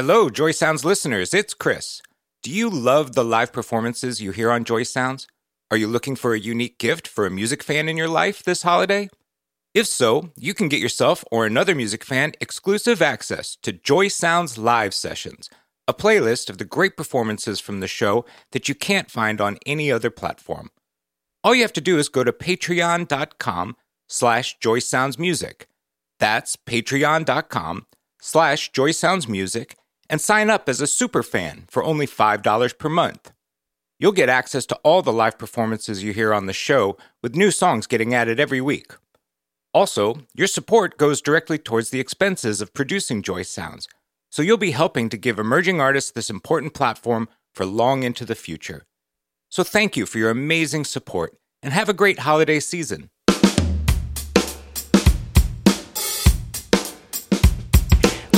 Hello, Joy Sounds listeners. It's Chris. Do you love the live performances you hear on Joy Sounds? Are you looking for a unique gift for a music fan in your life this holiday? If so, you can get yourself or another music fan exclusive access to Joy Sounds live sessions, a playlist of the great performances from the show that you can't find on any other platform. All you have to do is go to patreon.com slash joysoundsmusic. That's patreon.com slash joysoundsmusic and sign up as a super fan for only $5 per month. You'll get access to all the live performances you hear on the show, with new songs getting added every week. Also, your support goes directly towards the expenses of producing Joy Sounds, so you'll be helping to give emerging artists this important platform for long into the future. So thank you for your amazing support and have a great holiday season.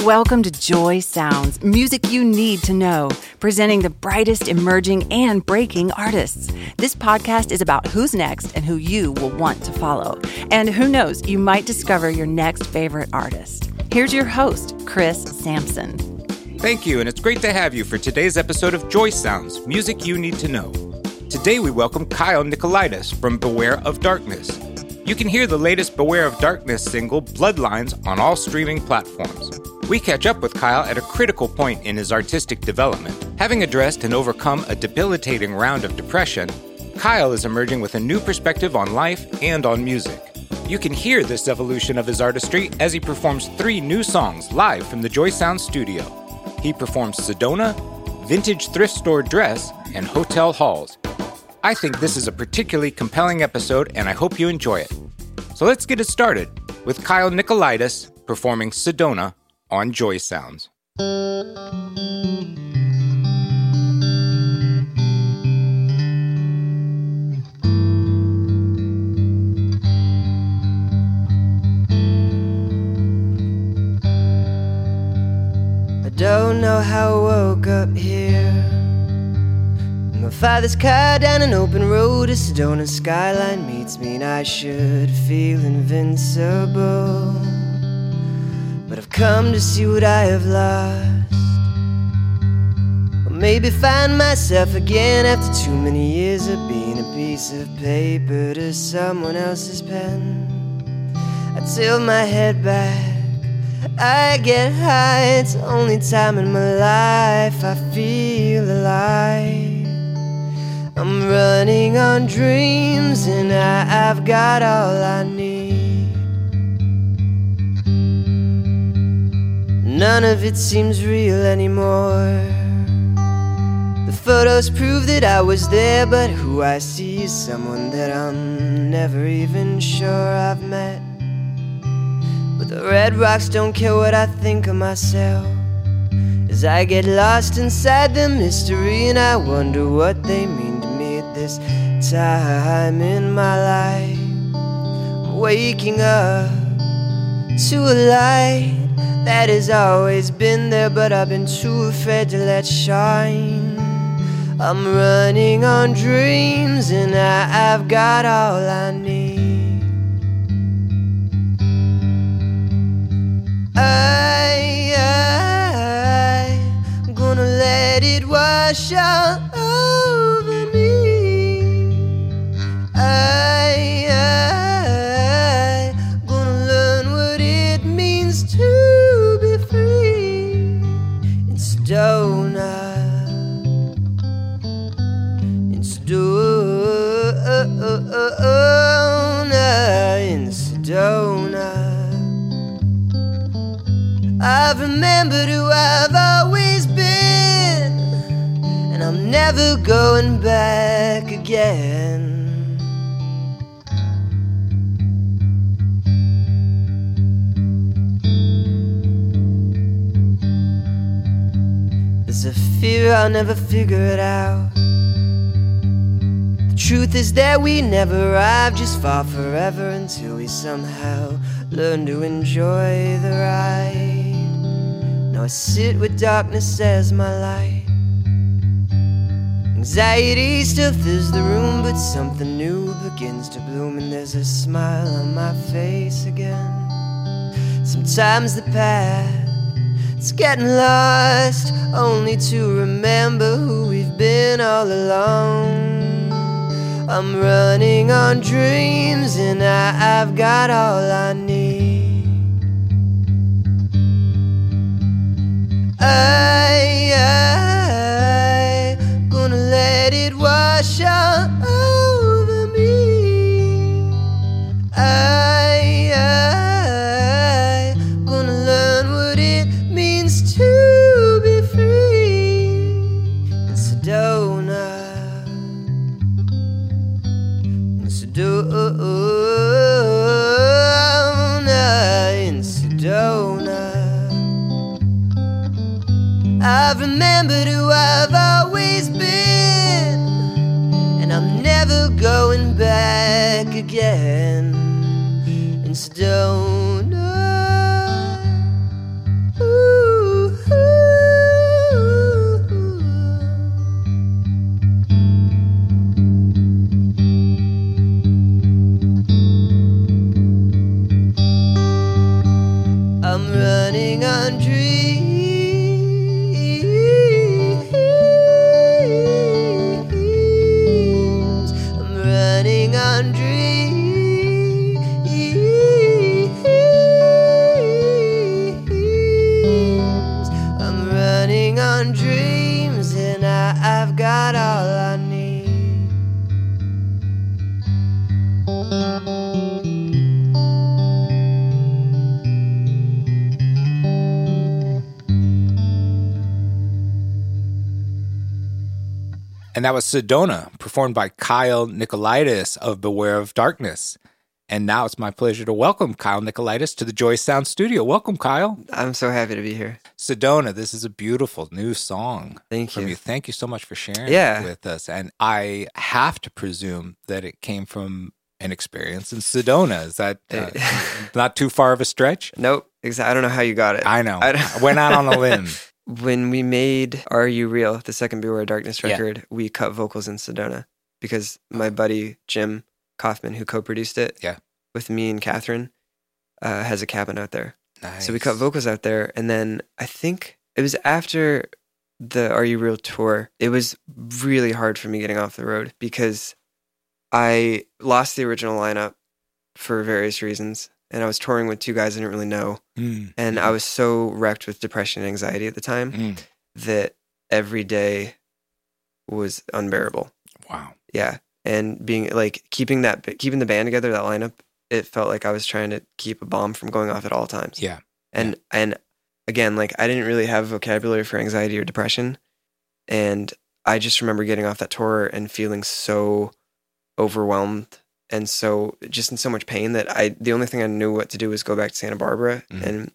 Welcome to Joy Sounds, music you need to know, presenting the brightest emerging and breaking artists. This podcast is about who's next and who you will want to follow. And who knows, you might discover your next favorite artist. Here's your host, Chris Sampson. Thank you, and it's great to have you for today's episode of Joy Sounds, music you need to know. Today we welcome Kyle Nicolaides from Beware of Darkness. You can hear the latest Beware of Darkness single, Bloodlines, on all streaming platforms. We catch up with Kyle at a critical point in his artistic development. Having addressed and overcome a debilitating round of depression, Kyle is emerging with a new perspective on life and on music. You can hear this evolution of his artistry as he performs three new songs live from the Joy Sound studio. He performs Sedona, Vintage Thrift Store Dress, and Hotel Halls. I think this is a particularly compelling episode and I hope you enjoy it. So let's get it started with Kyle Nicolaides performing Sedona on Joy Sounds. I don't know how I woke up here. My father's car down an open road, a Sedona skyline meets me, and I should feel invincible. Come to see what I have lost. Or maybe find myself again after too many years of being a piece of paper to someone else's pen. I tilt my head back, I get high. It's the only time in my life I feel alive. I'm running on dreams, and I, I've got all I need. None of it seems real anymore. The photos prove that I was there, but who I see is someone that I'm never even sure I've met. But the red rocks don't care what I think of myself. As I get lost inside the mystery, and I wonder what they mean to me at this time in my life. Waking up to a light that has always been there, but I've been too afraid to let shine. I'm running on dreams, and I, have got all I need. I, I, I'm gonna let it wash all in Sedona. In Sedona. I've remembered who I've always been, and I'm never going back again. Fear I'll never figure it out. The truth is that we never arrive, just far forever until we somehow learn to enjoy the ride. Now I sit with darkness as my light. Anxiety still fills the room, but something new begins to bloom, and there's a smile on my face again. Sometimes the path It's getting lost, only to remember who we've been all along. I'm running on dreams, and I, I've got all I need. I, And that was Sedona, performed by Kyle Nicolaides of Beware of Darkness. And now it's my pleasure to welcome Kyle Nicolaides to the Joy Sound Studio. Welcome, Kyle. I'm so happy to be here. Sedona, this is a beautiful new song. Thank from you. you. Thank you so much for sharing Yeah. it with us. And I have to presume that it came from an experience in Sedona. Is that uh, not too far of a stretch? Nope. Exactly. I don't know how you got it. I know. I I, went out on a limb. When we made Are You Real, the second Beware of Darkness Yeah. record, we cut vocals in Sedona because my buddy Jim Kaufman, who co-produced it, Yeah. with me and Catherine, uh, has a cabin out there. Nice. So we cut vocals out there, and then I think it was after the Are You Real tour. It was really hard for me getting off the road because I lost the original lineup for various reasons, and I was touring with two guys I didn't really know, Mm, and I was so wrecked with depression and anxiety at the time mm. that every day was unbearable. Wow. Yeah, and being like keeping that keeping the band together, that lineup, it felt like I was trying to keep a bomb from going off at all times. Yeah. And and again, like I didn't really have vocabulary for anxiety or depression, and I just remember getting off that tour and feeling so overwhelmed and so just in so much pain that I the only thing I knew what to do was go back to Santa Barbara Mhm. and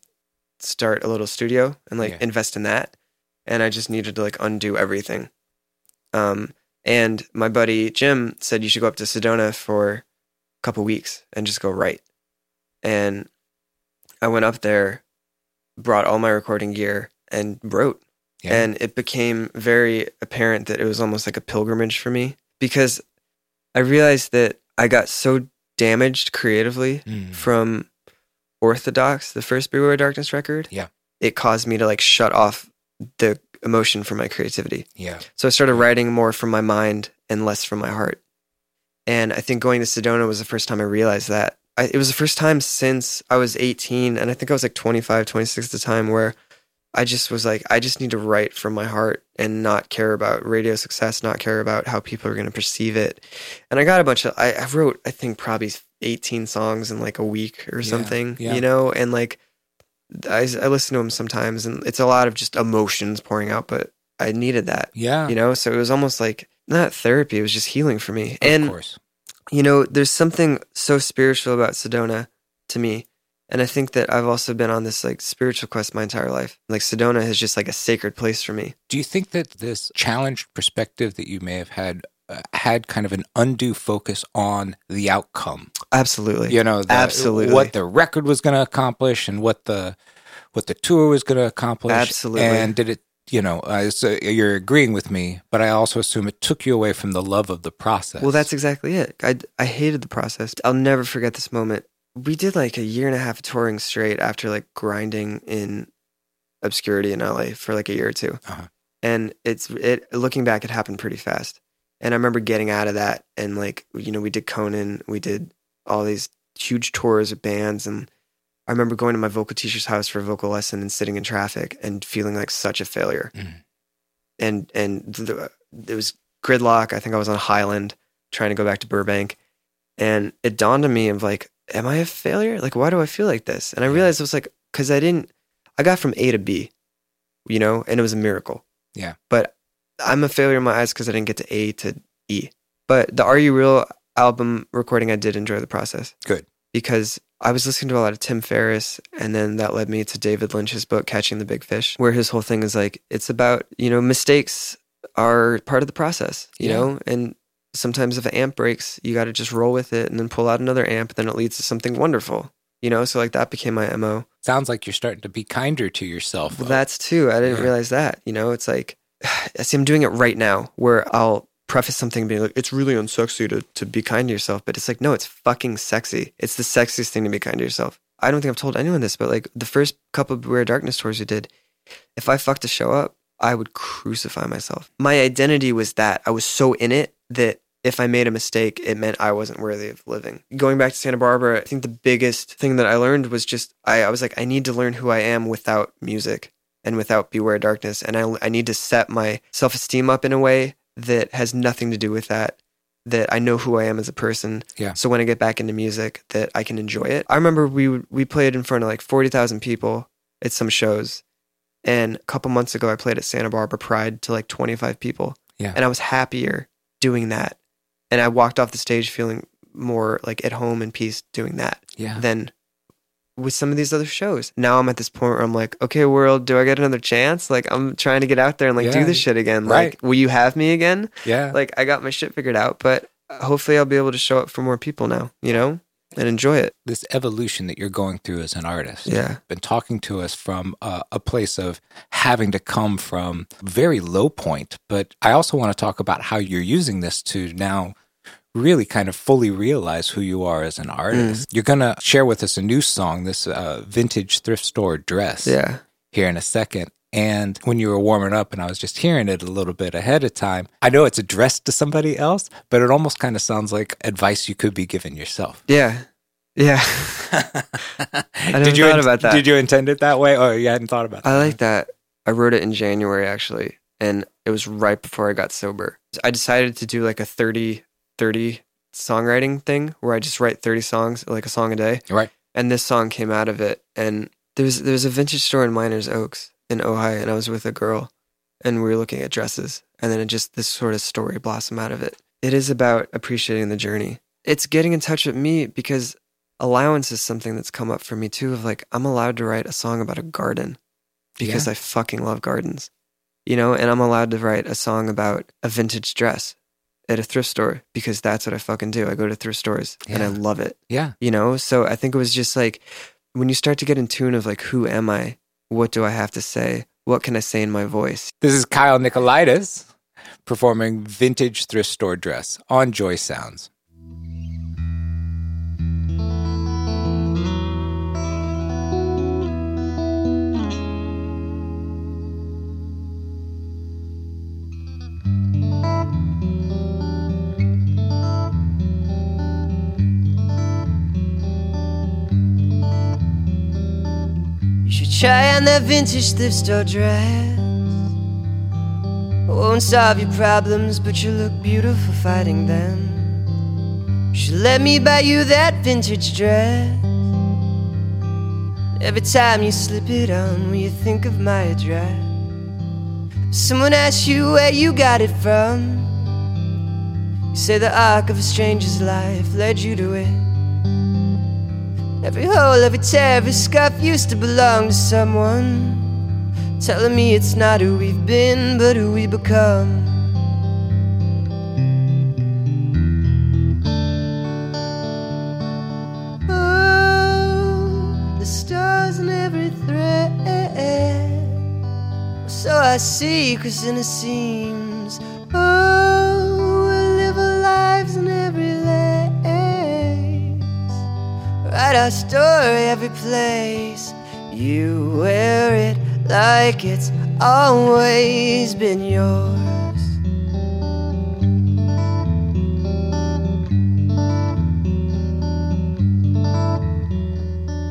start a little studio and like Yeah. invest in that. And I just needed to like undo everything. Um, and my buddy Jim said you should go up to Sedona for a couple weeks and just go write. And I went up there, brought all my recording gear, and wrote. Yeah. And it became very apparent that it was almost like a pilgrimage for me because I realized that I got so damaged creatively Mm. from Orthodox, the first Beware of Darkness record. Yeah. It caused me to like shut off the emotion from my creativity. Yeah. So I started writing more from my mind and less from my heart. And I think going to Sedona was the first time I realized that. I, it was the first time since I was 18, and I think I was like 25, 26 at the time, where I just was like, I just need to write from my heart and not care about radio success, not care about how people are going to perceive it. And I got a bunch of, I, I wrote, I think, probably 18 songs in like a week or Yeah, something, yeah. you know? And like, I, I listen to them sometimes, and it's a lot of just emotions pouring out, but I needed that Yeah. you know so it was almost like not therapy it was just healing for me of and course. you know there's something so spiritual about sedona to me and i think that i've also been on this like spiritual quest my entire life like sedona is just like a sacred place for me Do you think that this challenged perspective that you may have had uh, had kind of an undue focus on the outcome? absolutely You know, the, Absolutely. what the record was going to accomplish and what the what the tour was going to accomplish. Absolutely. And did it? You know, uh, so you're agreeing with me, but I also assume it took you away from the love of the process. well that's exactly it I, I hated the process i'll never forget this moment we did like a year and a half of touring straight after like grinding in obscurity in LA for like a year or 2 Uh-huh. and it's it. Looking back, it happened pretty fast. And I remember getting out of that, and like you know, we did Conan, we did all these huge tours of bands, and I remember going to my vocal teacher's house for a vocal lesson and sitting in traffic and feeling like such a failure. Mhm. And and the, it was gridlock. I think I was on Highland trying to go back to Burbank, and it dawned on me of like, am I a failure? Like, why do I feel like this? And I realized it was like because I didn't. I got from A to B, you know, and it was a miracle. Yeah. But I'm a failure in my eyes because I didn't get to A to E. But the Are You Real album recording, I did enjoy the process. Good. Because I was listening to a lot of Tim Ferriss, and then that led me to David Lynch's book, Catching the Big Fish, where his whole thing is like, it's about, you know, mistakes are part of the process, you Yeah. know? And sometimes if an amp breaks, you got to just roll with it and then pull out another amp, then it leads to something wonderful, you know? So, like, that became my MO. Sounds like you're starting to be kinder to yourself. Well, that's too. I didn't Yeah. realize that. You know, it's like, I see, I'm doing it right now where I'll preface something being like, it's really unsexy to, to be kind to yourself. But it's like, no, it's fucking sexy. It's the sexiest thing to be kind to yourself. I don't think I've told anyone this, but like the first couple of Beware Darkness tours we did, if I fucked a show up, I would crucify myself. My identity was that I was so in it that if I made a mistake, it meant I wasn't worthy of living. Going back to Santa Barbara, I think the biggest thing that I learned was just I, I was like, I need to learn who I am without music and without Beware Darkness. And I, I need to set my self esteem up in a way that has nothing to do with that. That I know who I am as a person. Yeah. So when I get back into music, that I can enjoy it. I remember we we played in front of like forty thousand people at some shows, and a couple months ago I played at Santa Barbara Pride to like twenty five people. Yeah. And I was happier doing that, and I walked off the stage feeling more like at home and peace doing that yeah. than with some of these other shows. Now I'm at this point where I'm like, okay, world, do I get another chance? Like I'm trying to get out there and like Yeah. do this shit again. Right. Like, will you have me again? yeah. Like I got my shit figured out, but hopefully I'll be able to show up for more people now, you know, and enjoy it. this evolution that you're going through as an artist. Yeah. Been talking to us from a, a place of having to come from very low point, but I also want to talk about how you're using this to now really kind of fully realize who you are as an artist. You're going to share with us a new song, this uh, vintage thrift store dress Yeah. here in a second. And when you were warming up and I was just hearing it a little bit ahead of time, I know it's addressed to somebody else, but it almost kind of sounds like advice you could be giving yourself. Yeah. Yeah. I never thought about that. Did you intend it that way, or you hadn't thought about that? I like that. I wrote it in January actually, and it was right before I got sober. I decided to do like a 30 30 songwriting thing where I just write 30 songs, like a song a day. Right. And this song came out of it. And there's there's a vintage store in Meiners Oaks in Ojai, and I was with a girl, and we were looking at dresses, and then it just this sort of story blossomed out of it. It is about appreciating the journey. It's getting in touch with me because allowance is something that's come up for me too. Of like I'm allowed to write a song about a garden because Yeah. I fucking love gardens, you know, and I'm allowed to write a song about a vintage dress at a thrift store because that's what I fucking do. I go to thrift stores and I love it Yeah. you know so i think it was just like when you start to get in tune of like who am i what do i have to say what can i say in my voice This is Kyle Nicolaides performing vintage thrift store dress on Joy Sounds. Try on that vintage thrift store dress. Won't solve your problems but you look beautiful fighting them. Should let me buy you that vintage dress. Every time you slip it on will you think of my address? Someone asks you where you got it from. You say the arc of a stranger's life led you to it. Every hole, every tear, every scuff used to belong to someone. Telling me it's not who we've been, but who we become. Oh, the stars in every thread. So I see, cause in it seems. Write our story every place. You wear it like it's always been yours.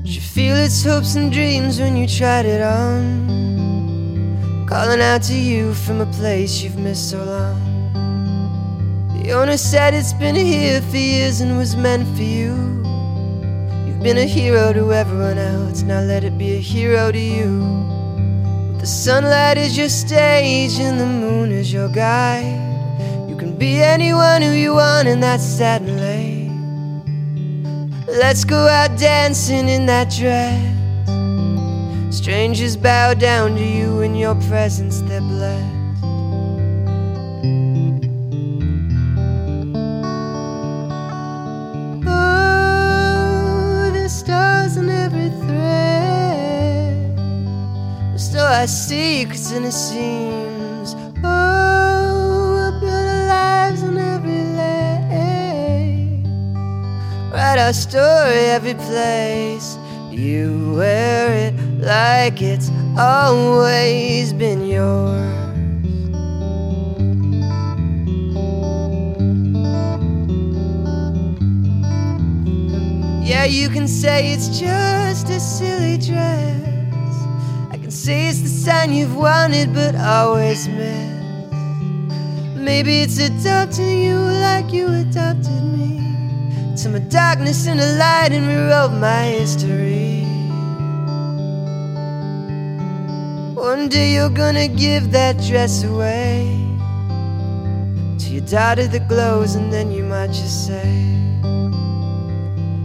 You feel its hopes and dreams when you tried it on? Calling out to you from a place you've missed so long. The owner said it's been here for years and was meant for you. Been a hero to everyone else, now let it be a hero to you. The sunlight is your stage and the moon is your guide. You can be anyone who you want, in that sad and late. Let's go out dancing in that dress. Strangers bow down to you in your presence, they're blessed. I see, cause in it seems. Oh, we'll build our lives in every lane. Write our story every place. You wear it like it's always been yours. Yeah, you can say it's just a silly dress. Can say it's the sign you've wanted but always missed. Maybe it's adopting you like you adopted me. To my darkness and a light and rewrote my history. One day you're gonna give that dress away to your daughter that glows, and then you might just say.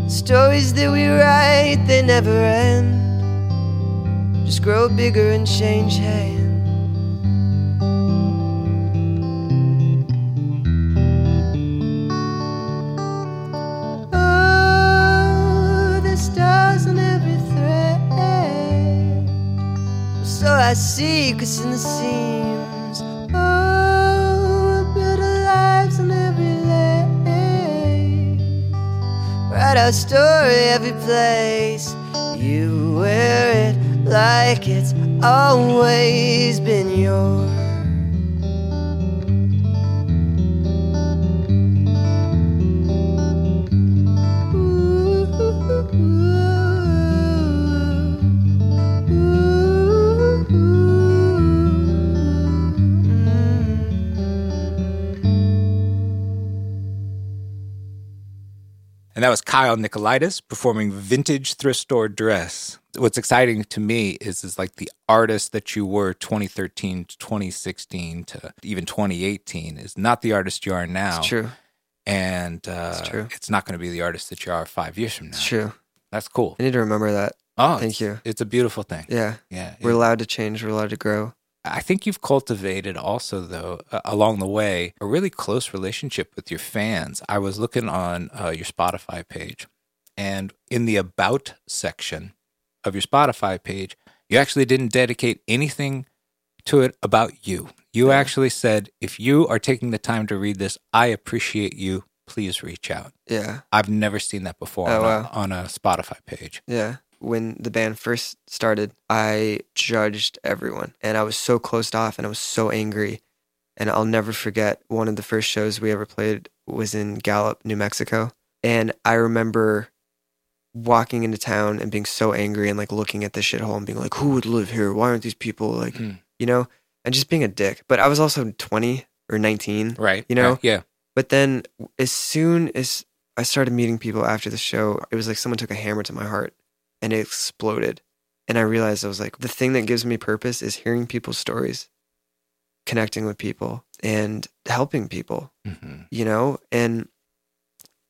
Stories that we write, they never end. Just grow bigger and change hands. Oh, the stars on every thread. So I see, cause in the seams. Oh, our lives on every lane. Write our story every place. You wear it like it's always been yours. And that was Kyle Nicolaides performing Vintage Thrift Store Dress. What's exciting to me is is like the artist that you were 2013 to 2016 to even 2018 is not the artist you are now. It's true. And uh, It's true. it's not going to be the artist that you are five years from now. It's true. That's cool. I need to remember that. Oh, Thank it's- you. It's a beautiful thing. Yeah. Yeah. We're it- allowed to change. We're allowed to grow. I think you've cultivated also, though, uh, along the way, a really close relationship with your fans. I was looking on uh, your Spotify page, and in the About section of your Spotify page, you actually didn't dedicate anything to it about you. You actually said, if you are taking the time to read this, I appreciate you. Please reach out. Yeah. I've never seen that before Oh, on, wow. a, on a Spotify page. Yeah. When the band first started, I judged everyone and I was so closed off and I was so angry. And I'll never forget one of the first shows we ever played was in Gallup, New Mexico. And I remember walking into town and being so angry and like looking at the shithole and being like, who would live here? Why aren't these people like, Hmm. you know, and just being a dick. But I was also 20 or 19. Right. You know? Yeah. But then as soon as I started meeting people after the show, it was like someone took a hammer to my heart and it exploded. And I realized I was like, the thing that gives me purpose is hearing people's stories, connecting with people, and helping people, hmm you know? And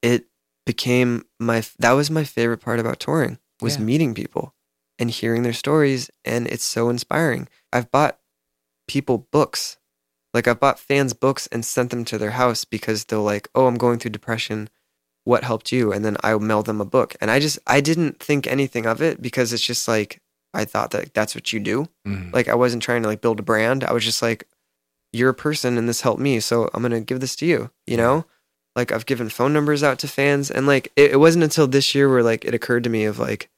it became my, that was my favorite part about touring was Yeah. meeting people and hearing their stories. And it's so inspiring. I've bought people books. Like I've bought fans books and sent them to their house because they're like, "Oh, I'm going through depression. What helped you?" And then I mail them a book. And I just I didn't think anything of it because it's just like I thought that that's what you do. hmm Like I wasn't trying to like build a brand. I was just like, "You're a person and this helped me, so I'm going to give this to you." You know? Like I've given phone numbers out to fans and like it, it wasn't until this year where like it occurred to me of like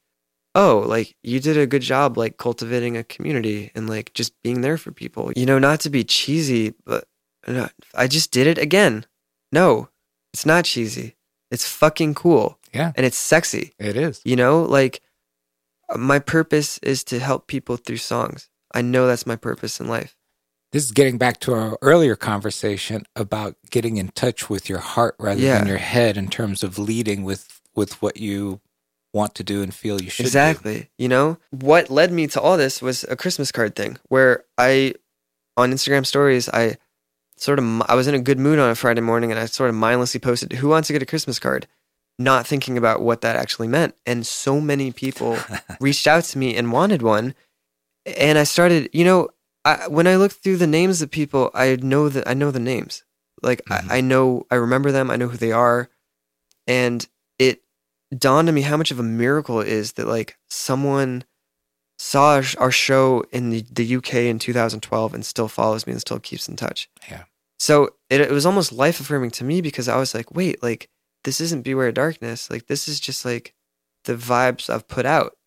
oh, like you did a good job, like cultivating a community and like just being there for people. You know, not to be cheesy, but no, I just did it again. No, it's not cheesy. It's fucking cool. Yeah. And it's sexy. It is. You know, like my purpose is to help people through songs. I know that's my purpose in life. This is getting back to our earlier conversation about getting in touch with your heart rather Yeah. than your head in terms of leading with with what you want to do and feel you should do. Exactly. You know, what led me to all this was a Christmas card thing where I, on Instagram stories, I sort of, I was in a good mood on a Friday morning and I sort of mindlessly posted, Who wants to get a Christmas card? Not thinking about what that actually meant. And so many people reached out to me and wanted one. And I started, you know, I, when I looked through the names of people, I know that I know the names. Like Mhm. I, I know, I remember them. I know who they are, and it dawned on me how much of a miracle it is that like someone saw our, show in the, the UK in 2012 and still follows me and still keeps in touch. Yeah. So it, it was almost life affirming to me because I was like, wait, like this isn't Beware of Darkness. Like this is just like the vibes I've put out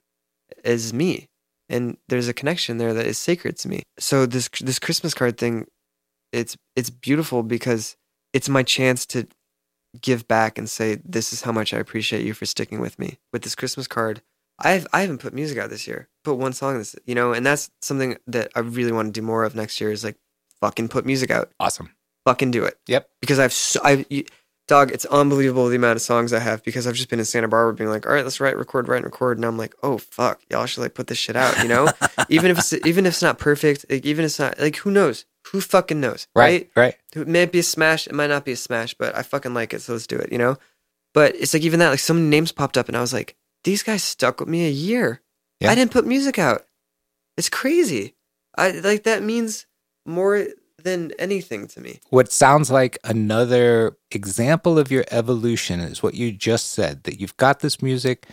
is me. And there's a connection there that is sacred to me. So this this Christmas card thing, it's it's beautiful because it's my chance to give back and say this is how much I appreciate you for sticking with me with this Christmas card. I've I haven't put music out this year. Put one song this, you know, and that's something that I really want to do more of next year. Is like fucking put music out, Awesome. fucking do it. Yep. Because I've so, I dog, it's unbelievable the amount of songs I have because I've just been in Santa Barbara being like, all right, let's write, record, write, and record, and I'm like, oh fuck, y'all should like put this shit out, you know, even if it's even if it's not perfect, like, even if it's not like who knows, who fucking knows, right? Right. Right. It may be a smash. It might not be a smash, but I fucking like it, so let's do it. You know. But it's like even that, like so many names popped up, and I was like, these guys stuck with me a year. Yeah. I didn't put music out. It's crazy. I like that means more than anything to me. What sounds like another example of your evolution is what you just said that you've got this music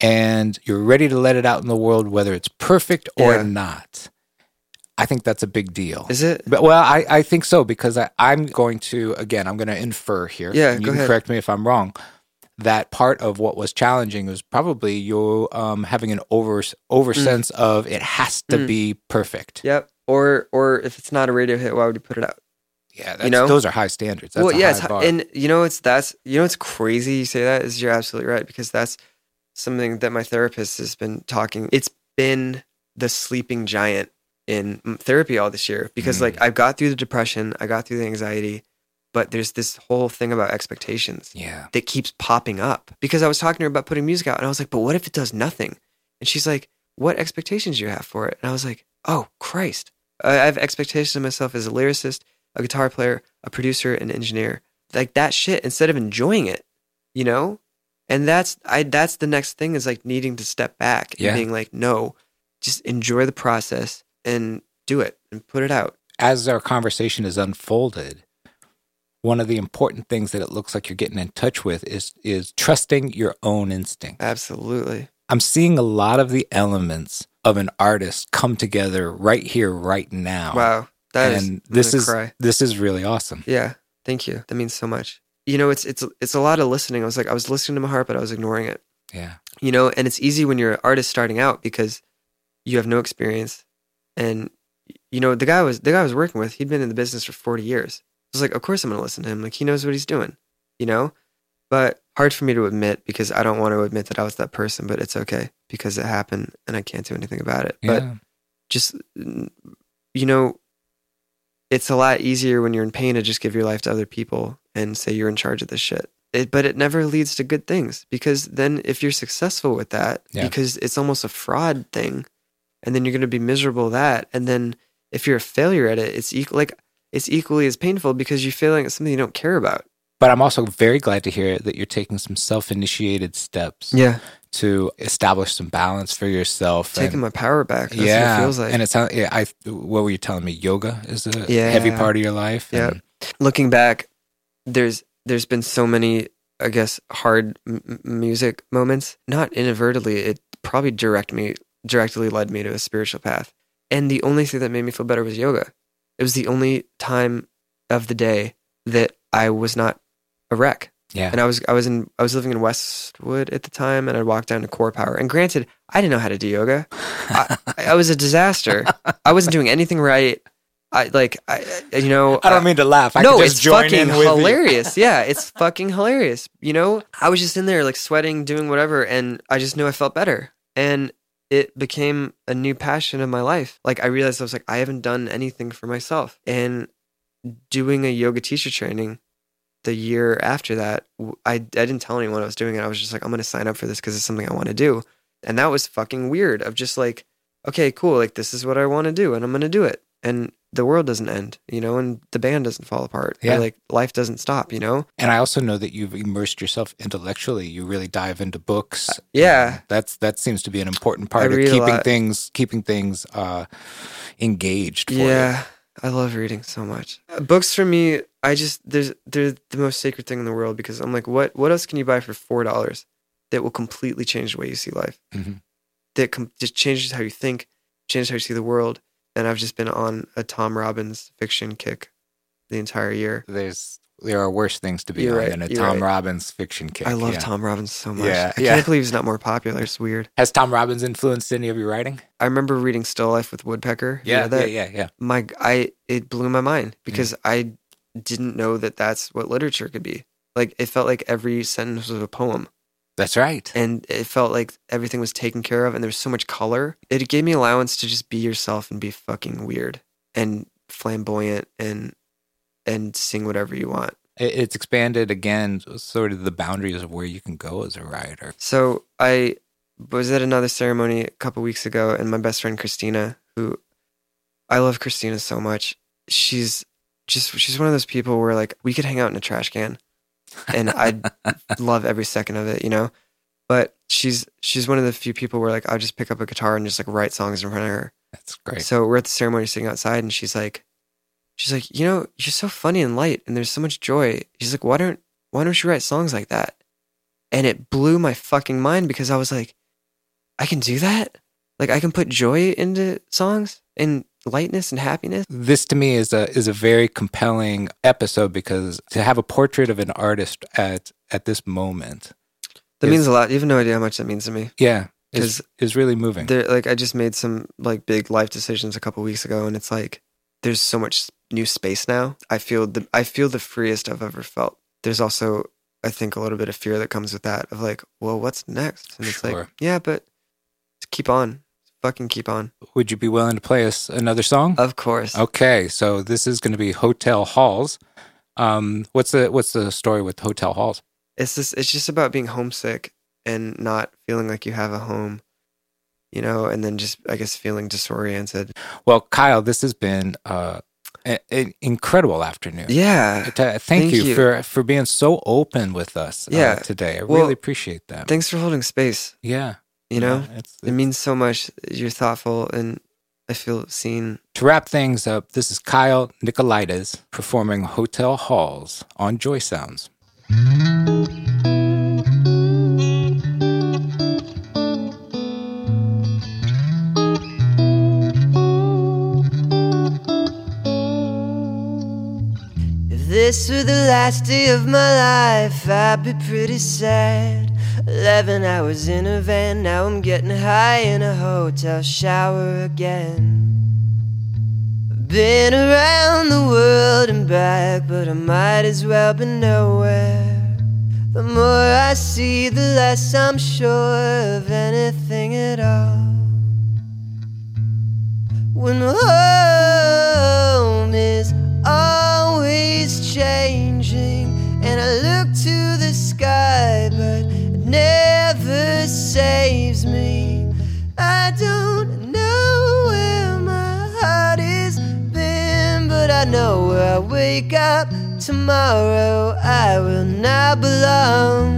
and you're ready to let it out in the world, whether it's perfect or Yeah. not. I think that's a big deal. Is it? But, well, I, I think so because I, I'm going to, again, I'm going to infer here. Yeah, you go can ahead. correct me if I'm wrong. That part of what was challenging was probably you um, having an over over Mm. sense of it has to Mm. be perfect. Yep. Or or if it's not a radio hit, why would you put it out? Yeah, that's, know? those are high standards. That's well, a yeah, high it's, bar. and you know it's that's you know it's crazy you say that is you're absolutely right because that's something that my therapist has been talking. It's been the sleeping giant in mm, therapy all this year because Mm. like I've got through the depression, I got through the anxiety, but there's this whole thing about expectations yeah. that keeps popping up because I was talking to her about putting music out and I was like, but what if it does nothing? And she's like, what expectations do you have for it? And I was like, oh, Christ. I have expectations of myself as a lyricist, a guitar player, a producer, an engineer. Like that shit instead of enjoying it, you know? And that's I that's the next thing is like needing to step back and Yeah. being like, no, just enjoy the process and do it and put it out. As our conversation is unfolded, one of the important things that it looks like you're getting in touch with is is trusting your own instinct. Absolutely. I'm seeing a lot of the elements of an artist come together right here, right now. Wow. That is and I'm this is cry. this is really awesome. Yeah, thank you. That means so much. You know, it's it's it's a lot of listening. I was like, I was listening to my heart, but I was ignoring it. Yeah. You know, and it's easy when you're an artist starting out because you have no experience, and you know the guy was the guy I was working with. He'd been in the business for forty years. I was like, of course I'm gonna listen to him. Like he knows what he's doing. You know, but hard for me to admit because I don't want to admit that I was that person. But it's okay because it happened, and I can't do anything about it. But just you know it's a lot easier when you're in pain to just give your life to other people and say you're in charge of this shit it, but it never leads to good things because then if you're successful with that Yeah. because it's almost a fraud thing and then you're going to be miserable that and then if you're a failure at it it's equal like it's equally as painful because you're failing at something you don't care about But I'm also very glad to hear that you're taking some self-initiated steps yeah to establish some balance for yourself. taking and- my power back that's yeah, what it feels like and it's how yeah, I. What were you telling me? Yoga is a Yeah. heavy part of your life. Yeah. and- looking back, there's there's been so many, I guess, hard m- music moments. Not inadvertently, it probably direct me directly led me to a spiritual path. And the only thing that made me feel better was yoga. It was the only time of the day that I was not a wreck. Yeah. And I was I was in I was living in Westwood at the time, and I walked down to Core Power. And granted, I didn't know how to do yoga. I, I was a disaster. I wasn't doing anything right. I like I you know I don't mean to laugh. I no, it's fucking in hilarious. yeah, it's fucking hilarious. You know, I was just in there like sweating, doing whatever, and I just knew I felt better, and it became a new passion of my life. Like I realized I was like I haven't done anything for myself, and doing a yoga teacher training the year after that, I, I didn't tell anyone I was doing it. I was just like I'm gonna sign up for this because it's something I want to do, and that was fucking weird. Of just like okay, cool, like this is what I want to do, and I'm gonna do it, and the world doesn't end, you know, and the band doesn't fall apart. Yeah. like life doesn't stop, you know? And I also know that you've immersed yourself intellectually. You really dive into books. Yeah. That's that seems to be an important part I of keeping things keeping things uh engaged for Yeah. I love reading so much. Uh, Books for me, I just there's they're the most sacred thing in the world because I'm like, what what else can you buy for four dollars that will completely change the way you see life? Mhm. That com- just changes how you think, changes how you see the world. And I've just been on a Tom Robbins fiction kick the entire year. There's there are worse things to be You're on right, than a Tom right. Robbins fiction kick. I love yeah. Tom Robbins so much. Yeah, I yeah. can't believe he's not more popular. It's weird. Has Tom Robbins influenced any of your writing? I remember reading Still Life with Woodpecker. Yeah, that? yeah, yeah, yeah. my I it blew my mind Mm. because I didn't know that that's what literature could be. Like it felt like every sentence was a poem, That's right. and it felt like everything was taken care of, and there was so much color. It gave me allowance to just be yourself and be fucking weird and flamboyant and and sing whatever you want. It's expanded again, sort of the boundaries of where you can go as a writer. So I was at another ceremony a couple weeks ago, and my best friend Christina, who I love Christina so much, she's just she's one of those people where like we could hang out in a trash can, and I'd love every second of it, you know. But she's she's one of the few people where like I'll just pick up a guitar and just like write songs in front of her. That's great. So we're at the ceremony sitting outside, and she's like, she's like, you know, you're so funny and light, and there's so much joy. She's like, why don't why don't you write songs like that? And it blew my fucking mind because I was like, I can do that. Like I can put joy into songs and lightness and happiness. this to me is a is a very compelling episode because to have a portrait of an artist at at this moment, That Is- means a lot. You have no idea how much that means to me. yeah, is is really moving. Like I just made some like big life decisions a couple weeks ago, and it's like there's so much new space now. I feel the I feel the freest I've ever felt. There's also I think a little bit of fear that comes with that of like, well, what's next? And it's Sure. like, yeah, but keep on, fucking keep on. Would you be willing to play us another song? Of course. Okay, so this is going to be Hotel Halls. Um, what's the what's the story with Hotel Halls? It's just it's just about being homesick and not feeling like you have a home, you know, and then just I guess feeling disoriented. Well, Kyle, this has been uh, a- an incredible afternoon. Yeah. Th- Thank, Thank you, you. for for being so open with us uh, Yeah. today. I Well, really appreciate that. Thanks for holding space. yeah, You know, yeah, it's, it means so much. You're thoughtful, and I feel seen. To wrap things up, this is Kyle Nicolaides performing Hotel Halls on Joy Sounds. This were the last day of my life, I'd be pretty sad. Eleven hours in a van, now I'm getting high in a hotel shower again. Been around the world and back, but I might as well be nowhere. The more I see, the less I'm sure of anything at all. When home wake up tomorrow. I will not belong.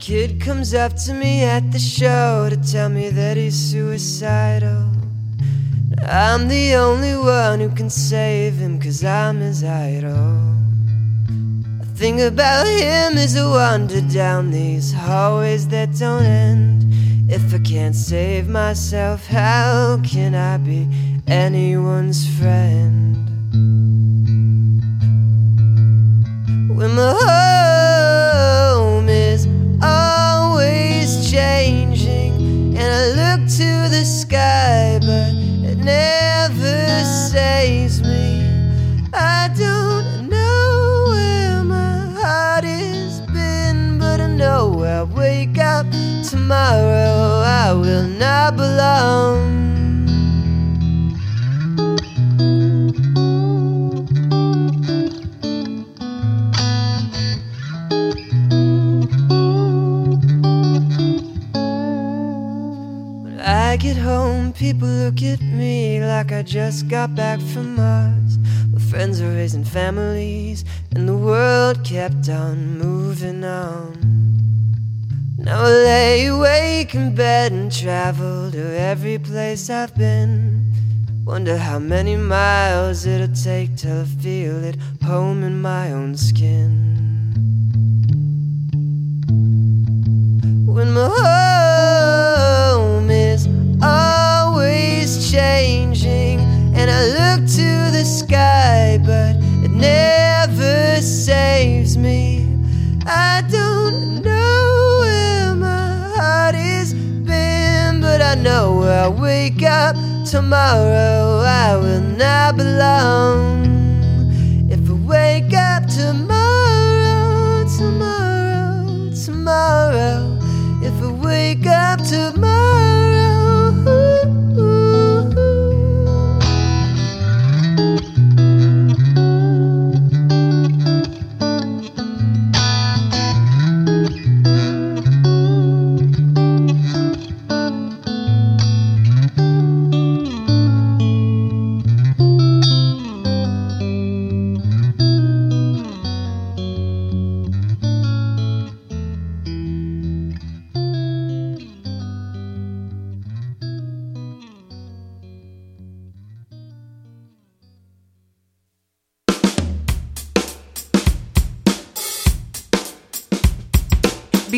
Kid comes up to me at the show to tell me that he's suicidal. I'm the only one who can save him, cause I'm his idol. I Think about him is I wander down these hallways that don't end. If I can't save myself, how can I be anyone's friend? When my home is always changing, and I look to the sky, but it never saves me. Tomorrow. I will not belong. When I get home, people look at me like I just got back from Mars. My friends are raising families, and the world kept on moving on. Now I lay awake in bed and travel to every place I've been. Wonder how many miles it'll take till I feel at home in my own skin. When my home is always changing, and I look to the sky, but it never saves me. I don't I wake up tomorrow. I will not belong.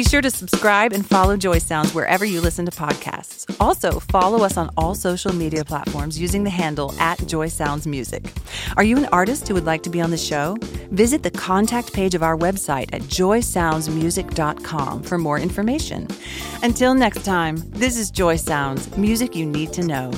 Sure to subscribe and follow Joy Sounds wherever you listen to podcasts. Also, follow us on all social media platforms using the handle at Joy Sounds Music. Are you an artist who would like to be on the show? Visit the contact page of our website at joysoundsmusic.com for more information. Until next time, this is Joy Sounds, music you need to know.